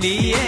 लिए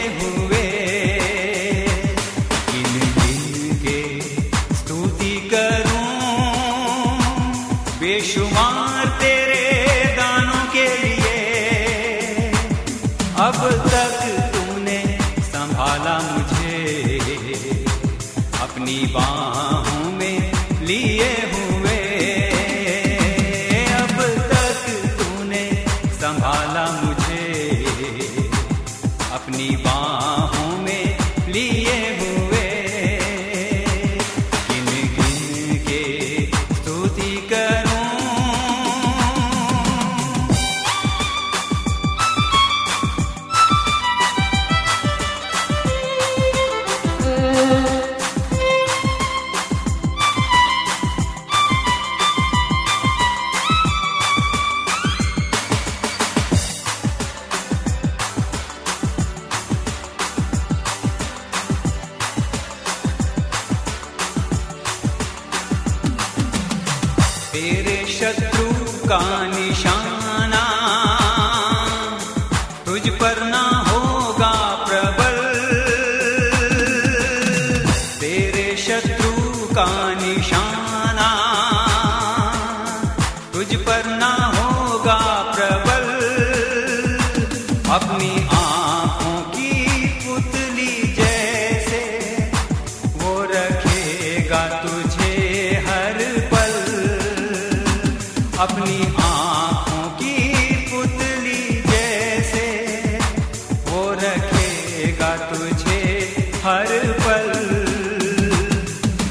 पल।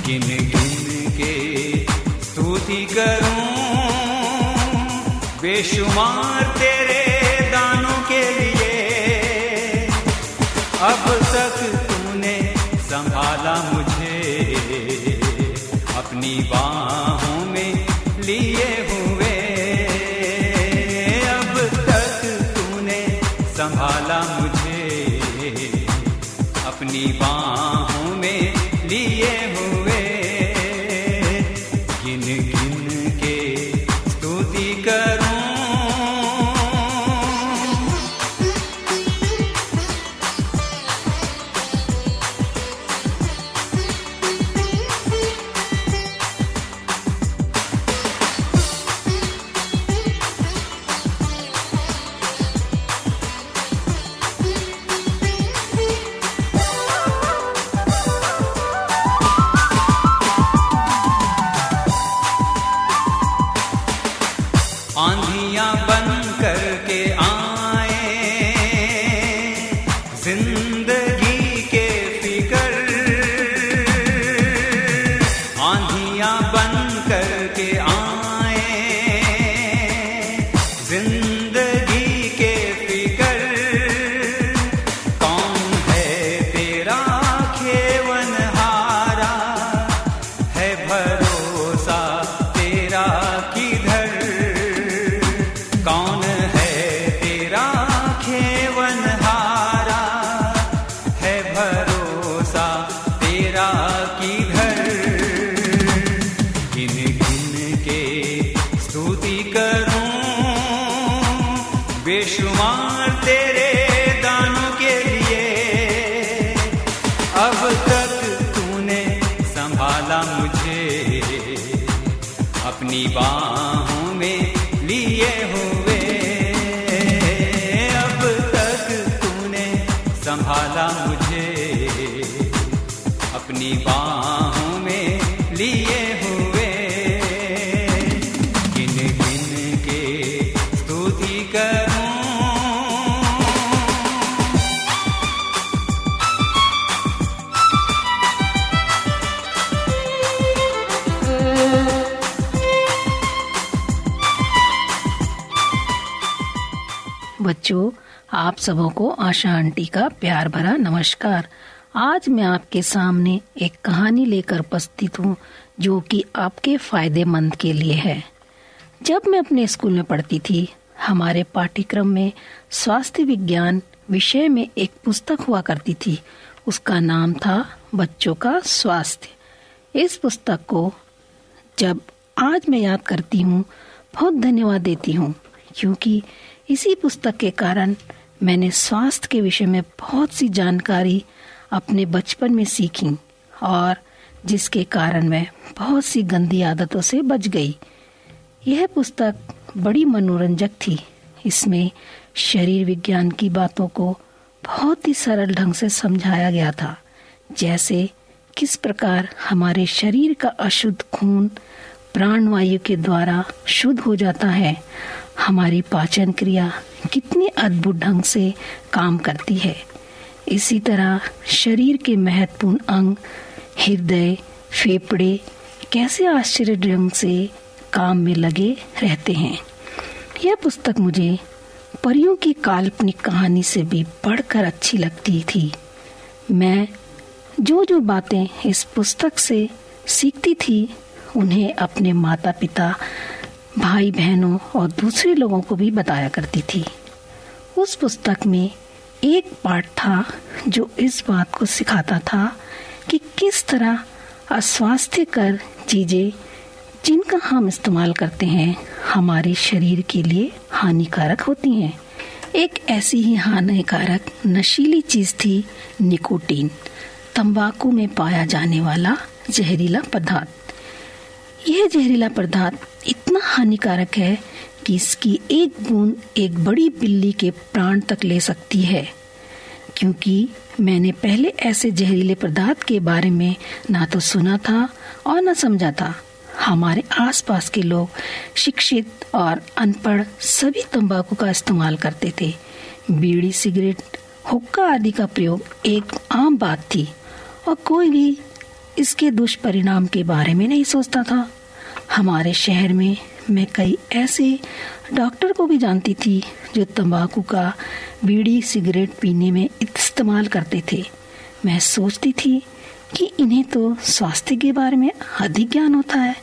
गिन गिन के स्तुति करूँ। बेशुमार तेरे दानों के लिए। अब तक तूने संभाला मुझे अपनी बाहों अपनी बाहों सबों को आशा आंटी का प्यार भरा नमस्कार। आज मैं आपके सामने एक कहानी लेकर उपस्थित हूँ, जो कि आपके फ़ायदेमंद के लिए है। जब मैं अपने स्कूल में पढ़ती थी, हमारे पाठ्यक्रम में स्वास्थ्य विज्ञान विषय में एक पुस्तक हुआ करती थी। उसका नाम था बच्चों का स्वास्थ्य। इस पुस्तक को जब आज मैं याद करती हूँ, बहुत धन्यवाद देती हूँ, क्योंकि इसी पुस्तक के कारण मैंने स्वास्थ्य के विषय में बहुत सी जानकारी अपने बचपन में सीखी और जिसके कारण मैं बहुत सी गंदी आदतों से बच गई। यह पुस्तक बड़ी मनोरंजक थी। इसमें शरीर विज्ञान की बातों को बहुत ही सरल ढंग से समझाया गया था, जैसे किस प्रकार हमारे शरीर का अशुद्ध खून प्राणवायु के द्वारा शुद्ध हो जाता है। हमारी पाचन क्रिया कितनी अद्भुत ढंग से काम करती है। इसी तरह शरीर के महत्वपूर्ण अंग, हृदय, फेफड़े कैसे आश्चर्य ढंग से काम में लगे रहते हैं। यह पुस्तक मुझे परियों की काल्पनिक कहानी से भी पढ़कर अच्छी लगती थी। मैं जो जो बातें इस पुस्तक से सीखती थी उन्हें अपने माता पिता भाई बहनों और दूसरे लोगों को भी बताया करती थी। उस पुस्तक में एक पाठ था जो इस बात को सिखाता था कि किस तरह अस्वास्थ्यकर चीज़ें जिनका हम इस्तेमाल करते हैं, हमारे शरीर के लिए हानिकारक होती हैं। एक ऐसी ही हानिकारक नशीली चीज़ थी निकोटीन, तंबाकू में पाया जाने वाला जहरीला पदार्थ। यह जहरीला पदार्थ इतना हानिकारक है कि इसकी एक बूंद एक बड़ी बिल्ली के प्राण तक ले सकती है। क्योंकि मैंने पहले ऐसे जहरीले पदार्थ के बारे में ना तो सुना था और न समझा था। हमारे आसपास के लोग शिक्षित और अनपढ़ सभी तंबाकू का इस्तेमाल करते थे। बीड़ी सिगरेट, हुक्का आदि का प्रयोग एक आम बात थी और कोई भी इसके दुष्परिणाम के बारे में नहीं सोचता था। हमारे शहर में मैं कई ऐसे डॉक्टर को भी जानती थी जो तंबाकू का बीड़ी सिगरेट पीने में इस्तेमाल करते थे। मैं सोचती थी कि इन्हें तो स्वास्थ्य के बारे में अधिक ज्ञान होता है।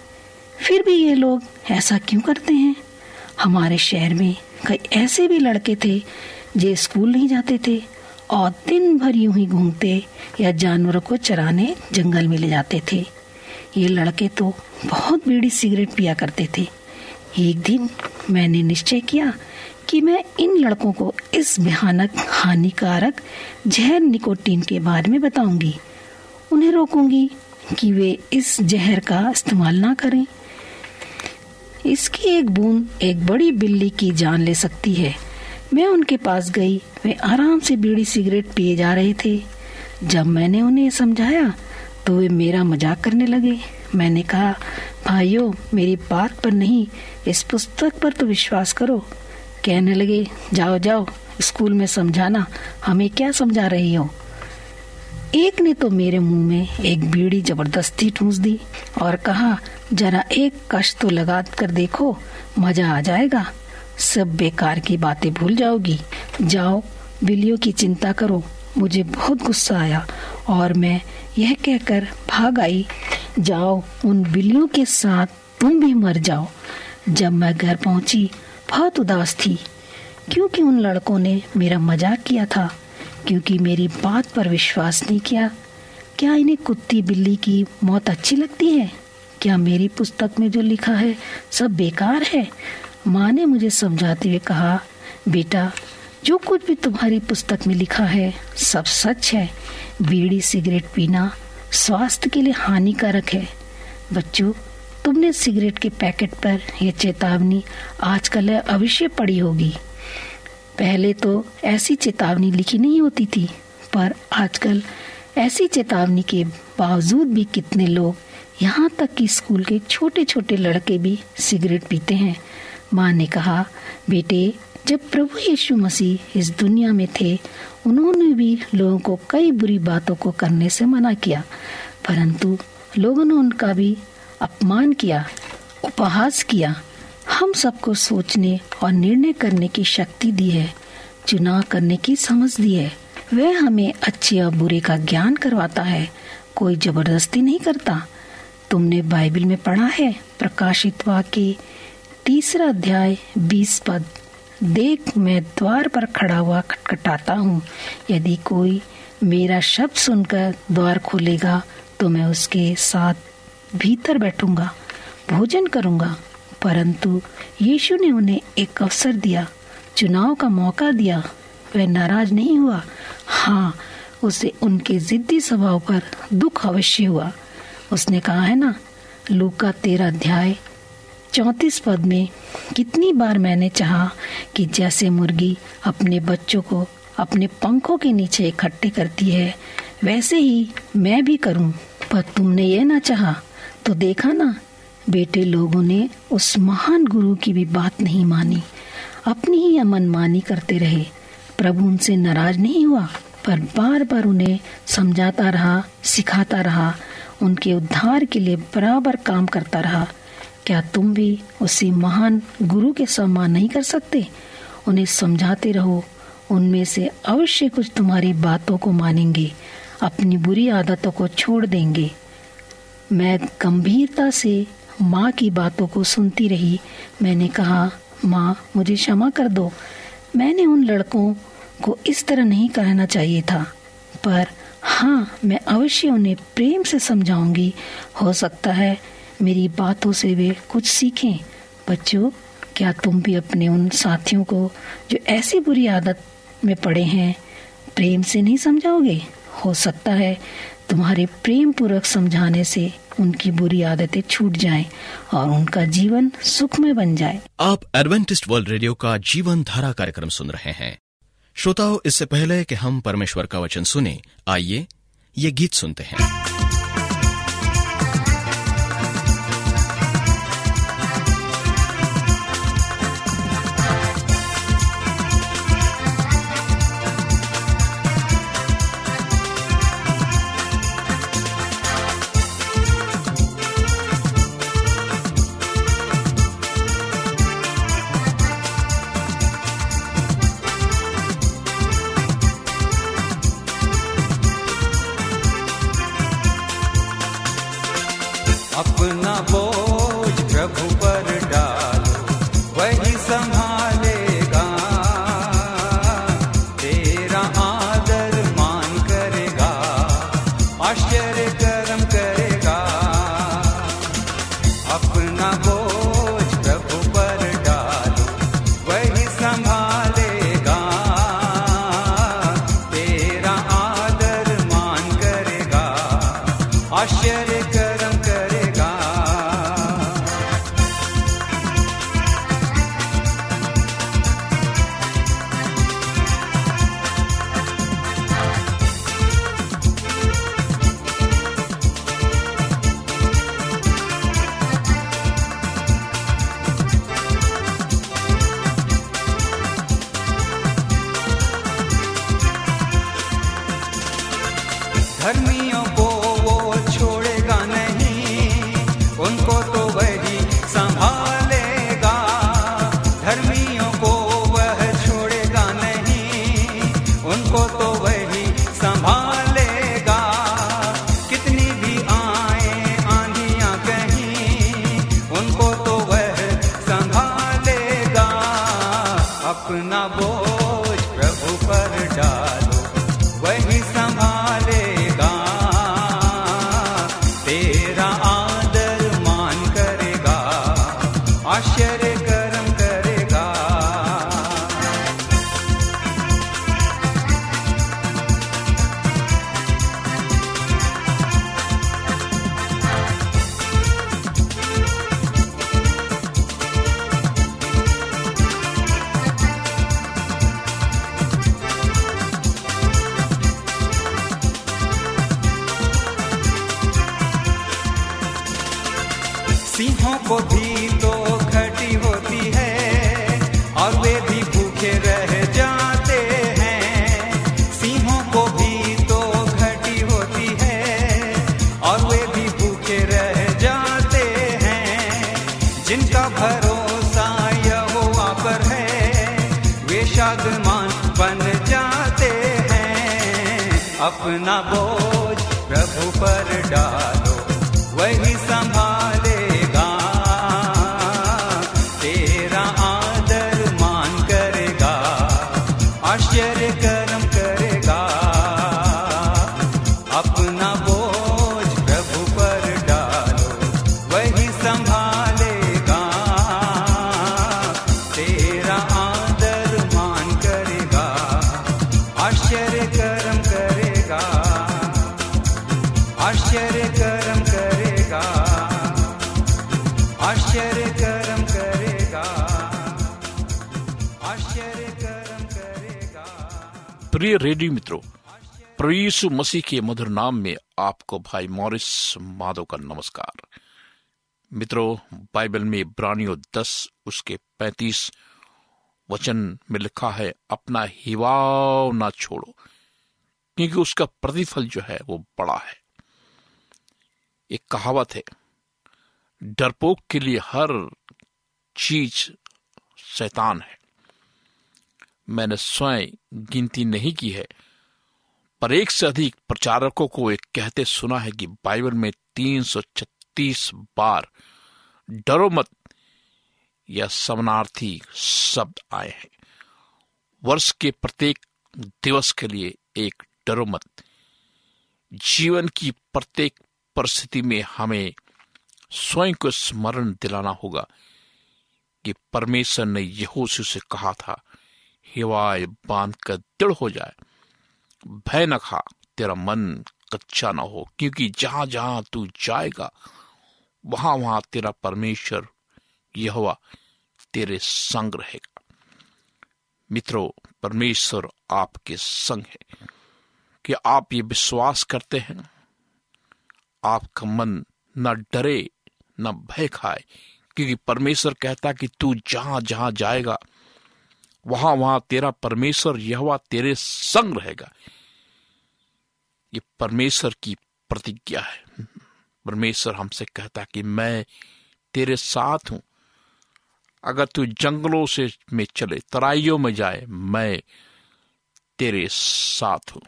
फिर भी ये लोग ऐसा क्यों करते हैं? हमारे शहर में कई ऐसे भी लड़के थे जो स्कूल नहीं जाते थे और दिन भर यूँ ही घूमते या जानवरों को चराने जंगल में ले जाते थे। ये लड़के तो बहुत बीड़ी सिगरेट पिया करते थे। एक दिन मैंने निश्चय किया कि मैं इन लड़कों को इस भयानक, हानिकारक, जहर निकोटीन के बारे में बताऊँगी। उन्हें रोकूँगी कि वे इस जहर का इस्तेमाल ना करें। इसकी एक बूंद एक बड़ी बिल्ली की जान ले सकती है। मैं उनके पास गई, वे आराम से बीड़ी सिगरेट पिए जा रहे थे। जब मैंने उन्हें समझाया तो वे मेरा मज़ाक करने लगे। मैंने कहा, भाइयों, मेरी बात पर नहीं, इस पुस्तक पर तो विश्वास करो। कहने लगे, जाओ जाओ, स्कूल में समझाना, हमें क्या समझा रही हो? एक ने तो मेरे मुँह में एक बीड़ी ज़बरदस्ती ठूस दी और कहा, जरा एक कश तो लगा कर देखो, मज़ा आ जाएगा। सब बेकार की बातें भूल जाओगी। जाओ, बिल्लियों की चिंता करो। मुझे बहुत गुस्सा आया और मैं यह कहकर भाग आई, जाओ, उन बिल्लियों के साथ तुम भी मर जाओ। जब मैं घर पहुँची, बहुत उदास थी, क्योंकि उन लड़कों ने मेरा मज़ाक किया था, क्योंकि मेरी बात पर विश्वास नहीं किया। क्या इन्हें कुत्ती बिल्ली की मौत अच्छी लगती है? क्या मेरी पुस्तक में जो लिखा है, सब बेकार है? माँ ने मुझे समझाते हुए कहा, बेटा जो कुछ भी तुम्हारी पुस्तक में लिखा है, सब सच है। बीड़ी सिगरेट पीना स्वास्थ्य के लिए हानिकारक है। बच्चों, तुमने सिगरेट के पैकेट पर यह चेतावनी आजकल अवश्य पड़ी होगी। पहले तो ऐसी चेतावनी लिखी नहीं होती थी, पर आजकल ऐसी चेतावनी के बावजूद भी कितने लोग यहाँ तक कि स्कूल के छोटे छोटे लड़के भी सिगरेट पीते हैं। माँ ने कहा, बेटे जब प्रभु यीशु मसीह इस दुनिया में थे, उन्होंने भी लोगों को कई बुरी बातों को करने से मना किया, परंतु लोगों ने उनका भी अपमान किया, उपहास किया। हम सबको सोचने और निर्णय करने की शक्ति दी है, चुनाव करने की समझ दी है। वह हमें अच्छे और बुरे का ज्ञान करवाता है, कोई ज़बरदस्ती नहीं करता। तुमने बाइबल में पढ़ा है, प्रकाशित वाक्य तीसरा अध्याय, बीस पद। देख मैं द्वार पर खड़ा हुआ खटखटाता हूँ। यदि कोई मेरा शब्द सुनकर द्वार खोलेगा तो मैं उसके साथ भीतर बैठूँगा, भोजन करूँगा। परंतु यीशु ने उन्हें एक अवसर दिया, चुनाव का मौका दिया। वह नाराज़ नहीं हुआ। हाँ उसे उनके जिद्दी स्वभाव पर दुख अवश्य हुआ। उसने कहा, है ना लू का तेरा अध्याय चौतीस पद में कितनी बार मैंने चाहा कि जैसे मुर्गी अपने बच्चों को अपने पंखों के नीचे इकट्ठे करती है, वैसे ही मैं भी करूँ। पर तुमने ये ना चाहा तो देखा ना, बेटे लोगों ने उस महान गुरु की भी बात नहीं मानी। अपनी ही मनमानी करते रहे। प्रभु उनसे नाराज़ नहीं हुआ, पर बार बार उन्हें समझाता रहा, सिखाता रहा, उनके उद्धार के लिए बराबर काम करता रहा। क्या तुम भी उसी महान गुरु के सम्मान नहीं कर सकते? उन्हें समझाते रहो। उनमें से अवश्य कुछ तुम्हारी बातों को मानेंगे, अपनी बुरी आदतों को छोड़ देंगे। मैं गंभीरता से माँ की बातों को सुनती रही। मैंने कहा, माँ, मुझे क्षमा कर दो। मैंने उन लड़कों को इस तरह नहीं कहना चाहिए था। पर हाँ मैं अवश्य उन्हें प्रेम से समझाऊँगी। हो सकता है मेरी बातों से वे कुछ सीखें। बच्चों, क्या तुम भी अपने उन साथियों को, जो ऐसी बुरी आदत में पड़े हैं, प्रेम से नहीं समझाओगे? हो सकता है तुम्हारे प्रेम पूर्वक समझाने से उनकी बुरी आदतें छूट जाएँ और उनका जीवन सुखमय बन जाए। आप एडवेंटिस्ट वर्ल्ड रेडियो का जीवन धारा कार्यक्रम सुन रहे हैं। श्रोताओं, इससे पहले कि हम परमेश्वर का वचन सुने, आइए ये गीत सुनते हैं। वही संभालेगा भरोसा यहोवा पर है। वे शादमान बन जाते हैं। अपना बोझ प्रभु पर डालो। रेडियो मित्रों, प्रभु यीशु मसीह के मधुर नाम में आपको भाई मॉरिस माधव का नमस्कार। मित्रों, बाइबल में इब्रानियों दस, उसके पैतीस वचन में लिखा है, अपना हिवाव ना छोड़ो, क्योंकि उसका प्रतिफल जो है वो बड़ा है। एक कहावत है, डरपोक के लिए हर चीज़ शैतान है। मैंने स्वयं गिनती नहीं की है, पर एक से अधिक प्रचारकों को एक कहते सुना है कि बाइबल में 336 बार डरो मत, या समानार्थी शब्द आए हैं। वर्ष के प्रत्येक दिवस के लिए एक डरो मत। जीवन की प्रत्येक परिस्थिति में हमें स्वयं को स्मरण दिलाना होगा कि परमेश्वर ने यहोशू से कहा था हिवाय बाँध कर दृढ़ हो जाए। भय न खा, तेरा मन कच्चा न हो, क्योंकि जहाँ जहाँ तू जाएगा, वहाँ वहाँ तेरा परमेश्वर यहोवा तेरे संग रहेगा। मित्रों, परमेश्वर आपके संग है। कि आप ये विश्वास करते हैं, आपका मन न डरे, न भय खाए, क्योंकि परमेश्वर कहता कि तू जहाँ जहाँ जाएगा वहाँ वहाँ तेरा परमेश्वर यहोवा तेरे संग रहेगा। ये परमेश्वर की प्रतिज्ञा है। परमेश्वर हमसे कहता कि मैं तेरे साथ हूँ। अगर तू जंगलों से में चले, तराइयों में जाए, मैं तेरे साथ हूँ।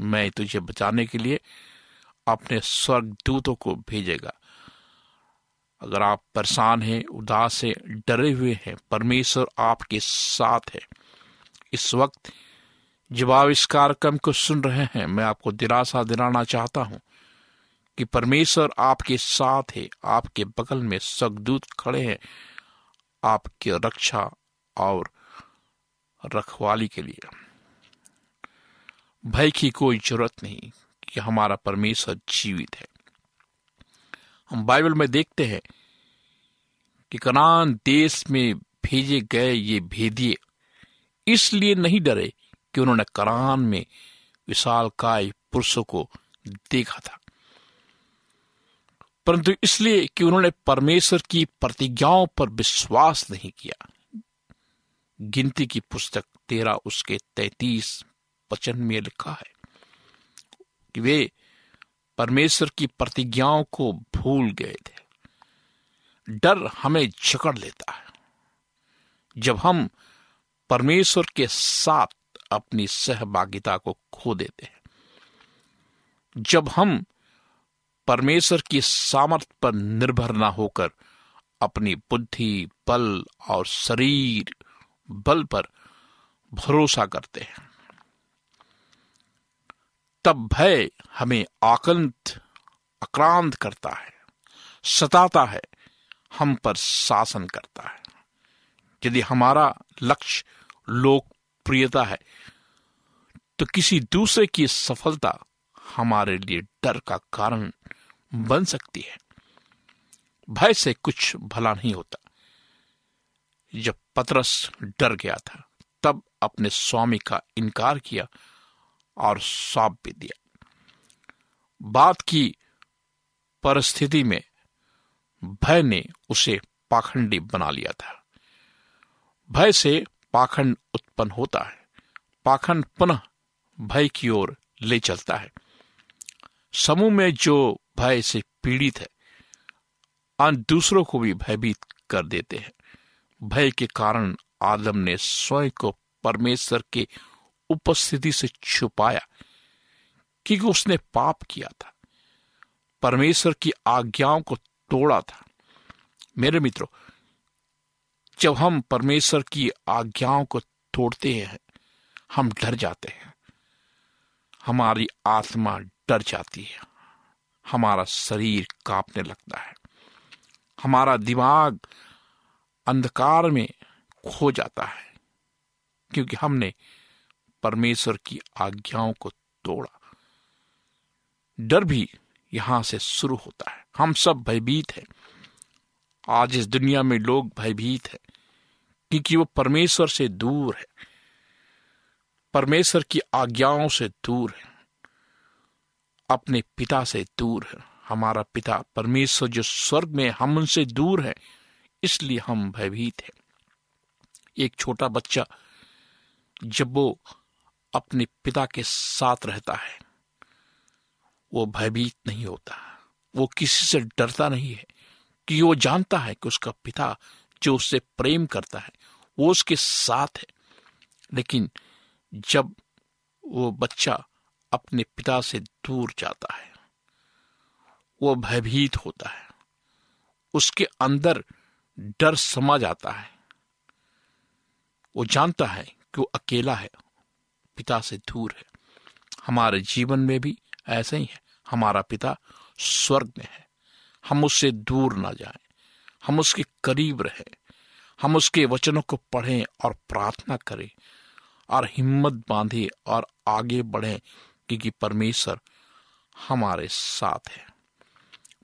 मैं तुझे बचाने के लिए अपने स्वर्ग दूतों को भेजेगा। अगर आप परेशान हैं, उदास हैं, डरे हुए हैं, परमेश्वर आपके साथ है। इस वक्त जब आप इस कार्यक्रम को सुन रहे हैं, मैं आपको दिलासा दिलाना चाहता हूँ कि परमेश्वर आपके साथ है, आपके बगल में सगदूत खड़े हैं, आपकी रक्षा और रखवाली के लिए। भय की कोई ज़रूरत नहीं कि हमारा परमेश्वर जीवित है। हम बाइबल में देखते हैं कि कनान देश में भेजे गए ये भेदिए इसलिए नहीं डरे कि उन्होंने करान में विशाल काय पुरुषों को देखा था। परंतु इसलिए कि उन्होंने परमेश्वर की प्रतिज्ञाओं पर विश्वास नहीं किया। गिनती की पुस्तक तेरह उसके तैतीस वचन में लिखा है कि वे परमेश्वर की प्रतिज्ञाओं को भूल गए थे। डर हमें जकड़ लेता है। जब हम परमेश्वर के साथ अपनी सहभागिता को खो देते हैं, जब हम परमेश्वर की सामर्थ्य पर निर्भर ना होकर अपनी बुद्धि, बल और शरीर, बल पर भरोसा करते हैं तब भय हमें आकंत आक्रांत करता है, सताता है, हम पर शासन करता है। यदि हमारा लक्ष्य लोकप्रियता है तो किसी दूसरे की सफलता हमारे लिए डर का कारण बन सकती है। भय से कुछ भला नहीं होता। जब पतरस डर गया था, तब अपने स्वामी का इनकार किया और सौंप भी दिया। बात की परिस्थिति में भय ने उसे पाखंडी बना लिया था। भय से पाखंड उत्पन्न होता है। पाखंड पुनः भय की ओर ले चलता है। समूह में जो भय से पीड़ित है, अन्य दूसरों को भी भयभीत कर देते हैं। भय के कारण आदम ने स्वयं को परमेश्वर के उपस्थिति से छुपाया क्योंकि उसने पाप किया था। परमेश्वर की आज्ञाओं को तोड़ा था। मेरे मित्रों, जब हम परमेश्वर की आज्ञाओं को तोड़ते हैं, हम डर जाते हैं। हमारी आत्मा डर जाती है। हमारा शरीर कांपने लगता है। हमारा दिमाग अंधकार में खो जाता है, क्योंकि हमने परमेश्वर की आज्ञाओं को तोड़ा। डर भी यहाँ से शुरू होता है। हम सब भयभीत हैं। आज इस दुनिया में लोग भयभीत हैं, क्योंकि वो परमेश्वर से दूर है। परमेश्वर की आज्ञाओं से दूर है। अपने पिता से दूर है। हमारा पिता परमेश्वर जो स्वर्ग में हम उनसे दूर है, इसलिए हम भयभीत हैं। एक छोटा बच्चा, जब वो अपने पिता के साथ रहता है। वो भयभीत नहीं होता। वो किसी से डरता नहीं है कि वो जानता है कि उसका पिता जो उससे प्रेम करता है, वो उसके साथ है। लेकिन जब वो बच्चा अपने पिता से दूर जाता है, वो भयभीत होता है। उसके अंदर डर समा जाता है। वो जानता है कि वो अकेला है। पिता से दूर है। हमारे जीवन में भी ऐसे ही है। हमारा पिता स्वर्ग में है। हम उससे दूर ना जाएँ, हम उसके करीब रहे। हम उसके वचनों को पढ़ें और प्रार्थना करें और हिम्मत बांधे और आगे बढ़ें क्योंकि परमेश्वर हमारे साथ है।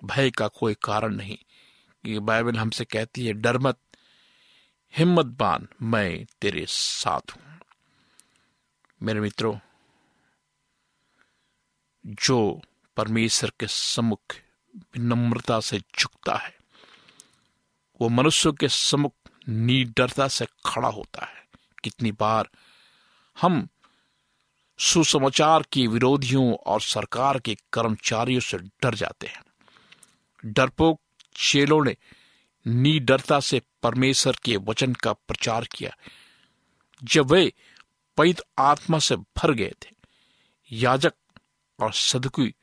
भय का कोई कारण नहीं। कि बाइबल हमसे कहती है डर मत। हिम्मत बाँध मैं तेरे साथ हूँ। मेरे मित्रों, जो परमेश्वर के सम्मुख विनम्रता से झुकता है, वो मनुष्य के सम्मुख निडरता से खड़ा होता है। कितनी बार हम सुसमाचार के विरोधियों और सरकार के कर्मचारियों से डर जाते हैं। डरपोक चेलों ने निडरता से परमेश्वर के वचन का प्रचार किया। जब वे पैत आत्मा से भर गए थे। याजक और सदकुई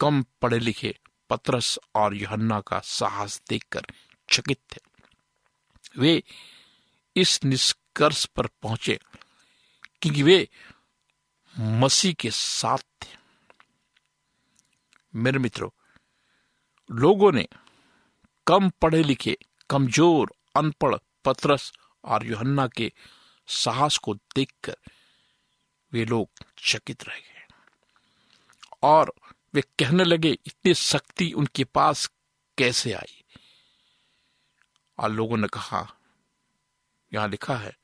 कम पढ़े लिखे पत्रस और यहन्ना का साहस देखकर चकित थे। वे इस निष्कर्ष पर पहुँचे क्योंकि वे मसीह के साथ थे। मेरे मित्रों, लोगों ने कम पढ़े लिखे, कमज़ोर, अनपढ़ पत्रस और योहन्ना के साहस को देखकर वे लोग चकित रह गए। और वे कहने लगे, इतनी शक्ति उनके पास कैसे आई? और लोगों ने कहा, यहाँ लिखा है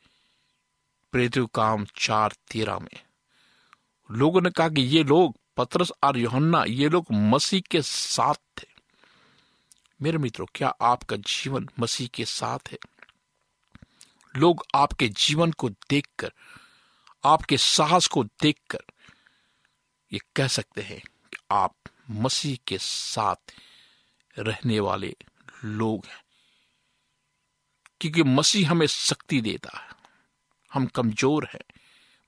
प्रेतु काम चार तेरह में। लोगों ने कहा कि ये लोग पत्रस और योहन्ना, ये लोग मसीह के साथ थे। मेरे मित्रों, क्या आपका जीवन मसीह के साथ है? लोग आपके जीवन को देखकर आपके साहस को देखकर ये कह सकते हैं कि आप मसीह के साथ रहने वाले लोग हैं। क्योंकि मसीह हमें शक्ति देता है। हम कमज़ोर हैं,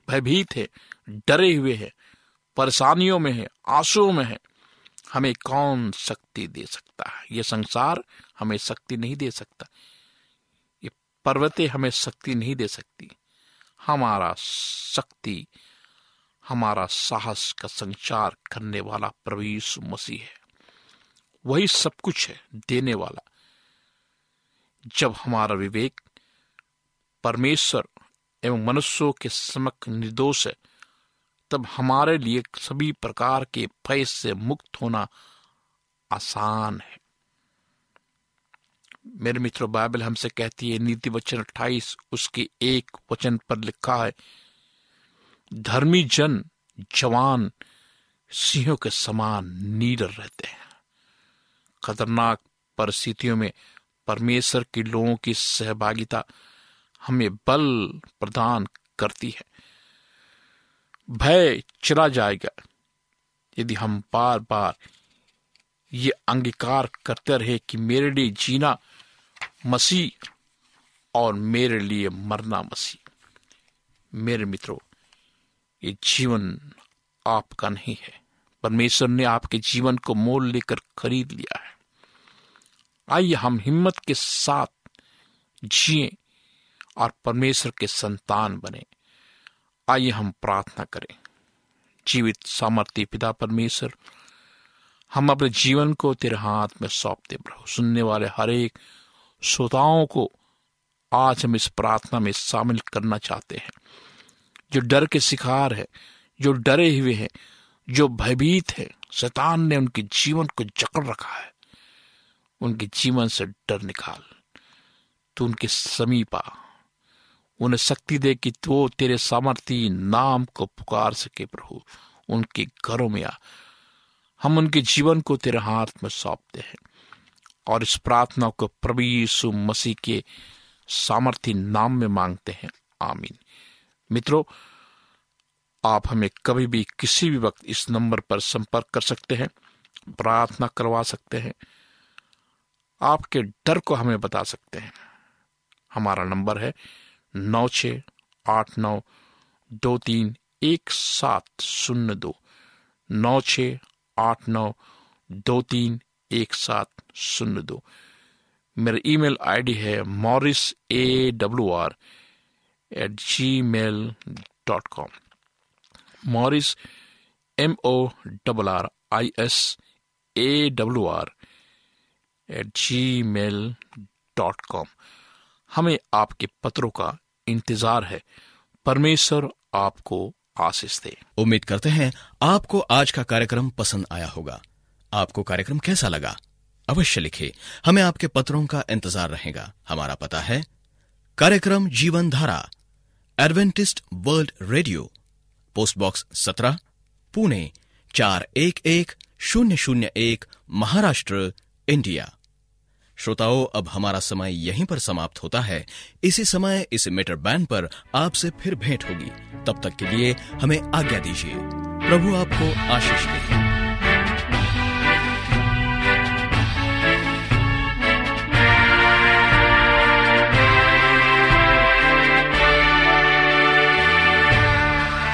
भयभीत है, डरे हुए हैं, परेशानियों में है, आंसुओं में है। हमें कौन शक्ति दे सकता है? ये संसार हमें शक्ति नहीं दे सकता। ये पर्वतें हमें शक्ति नहीं दे सकती। हमारा शक्ति, हमारा साहस का संचार करने वाला प्रवीष मसीह है। वही सब कुछ है देने वाला। जब हमारा विवेक, परमेश्वर एवं मनुष्यों के समक्ष निर्दोष है, तब हमारे लिए सभी प्रकार के भय से मुक्त होना आसान है। मेरे मित्रों, बाइबल हमसे कहती है, नीति वचन अट्ठाईस, उसके एक वचन पर लिखा है, धर्मी जन, जवान, सिंहों के समान नीडर रहते हैं। खतरनाक परिस्थितियों में परमेश्वर के लोगों की सहभागिता हमें बल प्रदान करती है। भय चला जाएगा, यदि हम बार बार ये अंगीकार करते रहे कि मेरे लिए जीना मसीह और मेरे लिए मरना मसीह। मेरे मित्रों, ये जीवन आपका नहीं है। परमेश्वर ने आपके जीवन को मोल लेकर खरीद लिया है। आइए हम हिम्मत के साथ जिए और परमेश्वर के संतान बने। आइए हम प्रार्थना करें। जीवित सामर्थ्य पिता परमेश्वर, हम अपने जीवन को तेरे हाथ में सौंपते प्रभु। सुनने वाले हर एक श्रोताओं को आज हम इस प्रार्थना में शामिल करना चाहते हैं। जो डर के शिकार है, जो डरे हुए हैं, जो भयभीत है, शैतान ने उनके जीवन को जकड़ रखा है। उनके जीवन से डर निकाल। तू उनके समीप आ। उन्हें शक्ति दे कि वो तेरे सामर्थ्य नाम को पुकार सके प्रभु। उनके घरों में आ। हम उनके जीवन को तेरे हाथ में सौंपते हैं। और इस प्रार्थना को प्रभु यीशु मसीह के सामर्थ्य नाम में मांगते हैं। आमीन। मित्रों, आप हमें कभी भी किसी भी वक्त इस नंबर पर संपर्क कर सकते हैं, प्रार्थना करवा सकते हैं। आपके डर को हमें बता सकते हैं। हमारा नंबर है नौ छ आठ नौ दो तीन एक सात शून्य दो। नौ छ आठ नौ दो तीन एक सात। शून्य दो मेरा ईमेल आईडी है Morris A W R at Gmail dot com Morris M O double R I S A W R at Gmail dot com हमें आपके पत्रों का इंतज़ार है। परमेश्वर आपको आशीष दे। उम्मीद करते हैं आपको आज का कार्यक्रम पसंद आया होगा। आपको कार्यक्रम कैसा लगा? अवश्य लिखे। हमें आपके पत्रों का इंतज़ार रहेगा। हमारा पता है, कार्यक्रम Jeevan Dhara Adventist World Radio, post box सत्रह, पुणे, चार एक एक शून्य शून्य एक, महाराष्ट्र, इंडिया। श्रोताओं, अब हमारा समय यहीं पर समाप्त होता है। इसी समय इस मीटर बैंड पर आपसे फिर भेंट होगी। तब तक के लिए हमें आज्ञा दीजिए। प्रभु आपको आशीष दे।